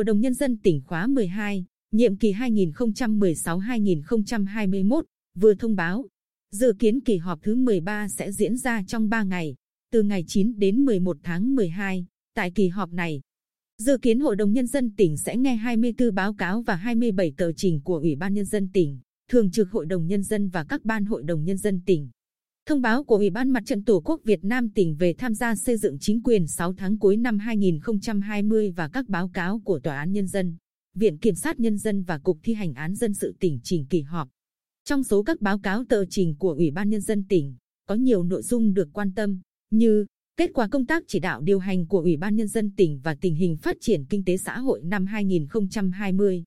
Hội đồng Nhân dân tỉnh khóa 12, nhiệm kỳ 2016-2021 vừa thông báo, dự kiến kỳ họp thứ 13 sẽ diễn ra trong 3 ngày, từ ngày 9 đến 11 tháng 12. Tại kỳ họp này, dự kiến Hội đồng Nhân dân tỉnh sẽ nghe 24 báo cáo và 27 tờ trình của Ủy ban Nhân dân tỉnh, Thường trực Hội đồng Nhân dân và các ban Hội đồng Nhân dân tỉnh. Thông báo của Ủy ban Mặt trận Tổ quốc Việt Nam tỉnh về tham gia xây dựng chính quyền 6 tháng cuối năm 2020 và các báo cáo của Tòa án Nhân dân, Viện Kiểm sát Nhân dân và Cục Thi hành án dân sự tỉnh trình kỳ họp. Trong số các báo cáo tờ trình của Ủy ban Nhân dân tỉnh, có nhiều nội dung được quan tâm, như kết quả công tác chỉ đạo điều hành của Ủy ban Nhân dân tỉnh và tình hình phát triển kinh tế xã hội năm 2020,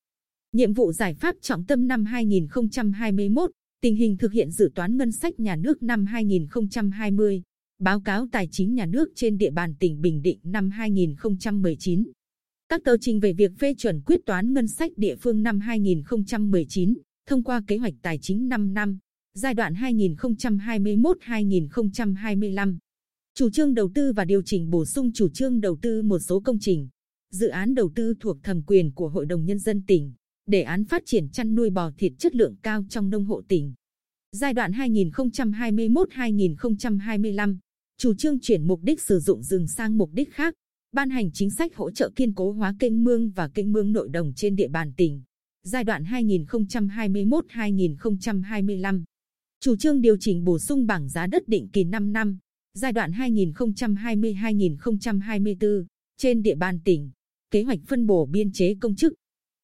nhiệm vụ giải pháp trọng tâm năm 2021, tình hình thực hiện dự toán ngân sách nhà nước năm 2020, báo cáo tài chính nhà nước trên địa bàn tỉnh Bình Định năm 2019. Các tờ trình về việc phê chuẩn quyết toán ngân sách địa phương năm 2019, thông qua kế hoạch tài chính 5 năm, giai đoạn 2021-2025. Chủ trương đầu tư và điều chỉnh bổ sung chủ trương đầu tư một số công trình, dự án đầu tư thuộc thẩm quyền của Hội đồng Nhân dân tỉnh đề án phát triển chăn nuôi bò thịt chất lượng cao trong nông hộ tỉnh. Giai đoạn 2021-2025, chủ trương chuyển mục đích sử dụng rừng sang mục đích khác, ban hành chính sách hỗ trợ kiên cố hóa kênh mương và kênh mương nội đồng trên địa bàn tỉnh. Giai đoạn 2021-2025, chủ trương điều chỉnh bổ sung bảng giá đất định kỳ 5 năm, giai đoạn 2020-2024 trên địa bàn tỉnh, kế hoạch phân bổ biên chế công chức,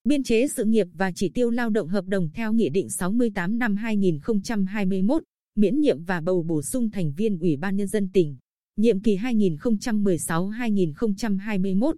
biên chế sự nghiệp và chỉ tiêu lao động hợp đồng theo Nghị định 68 năm 2021, miễn nhiệm và bầu bổ sung thành viên Ủy ban Nhân dân tỉnh, nhiệm kỳ 2016-2021.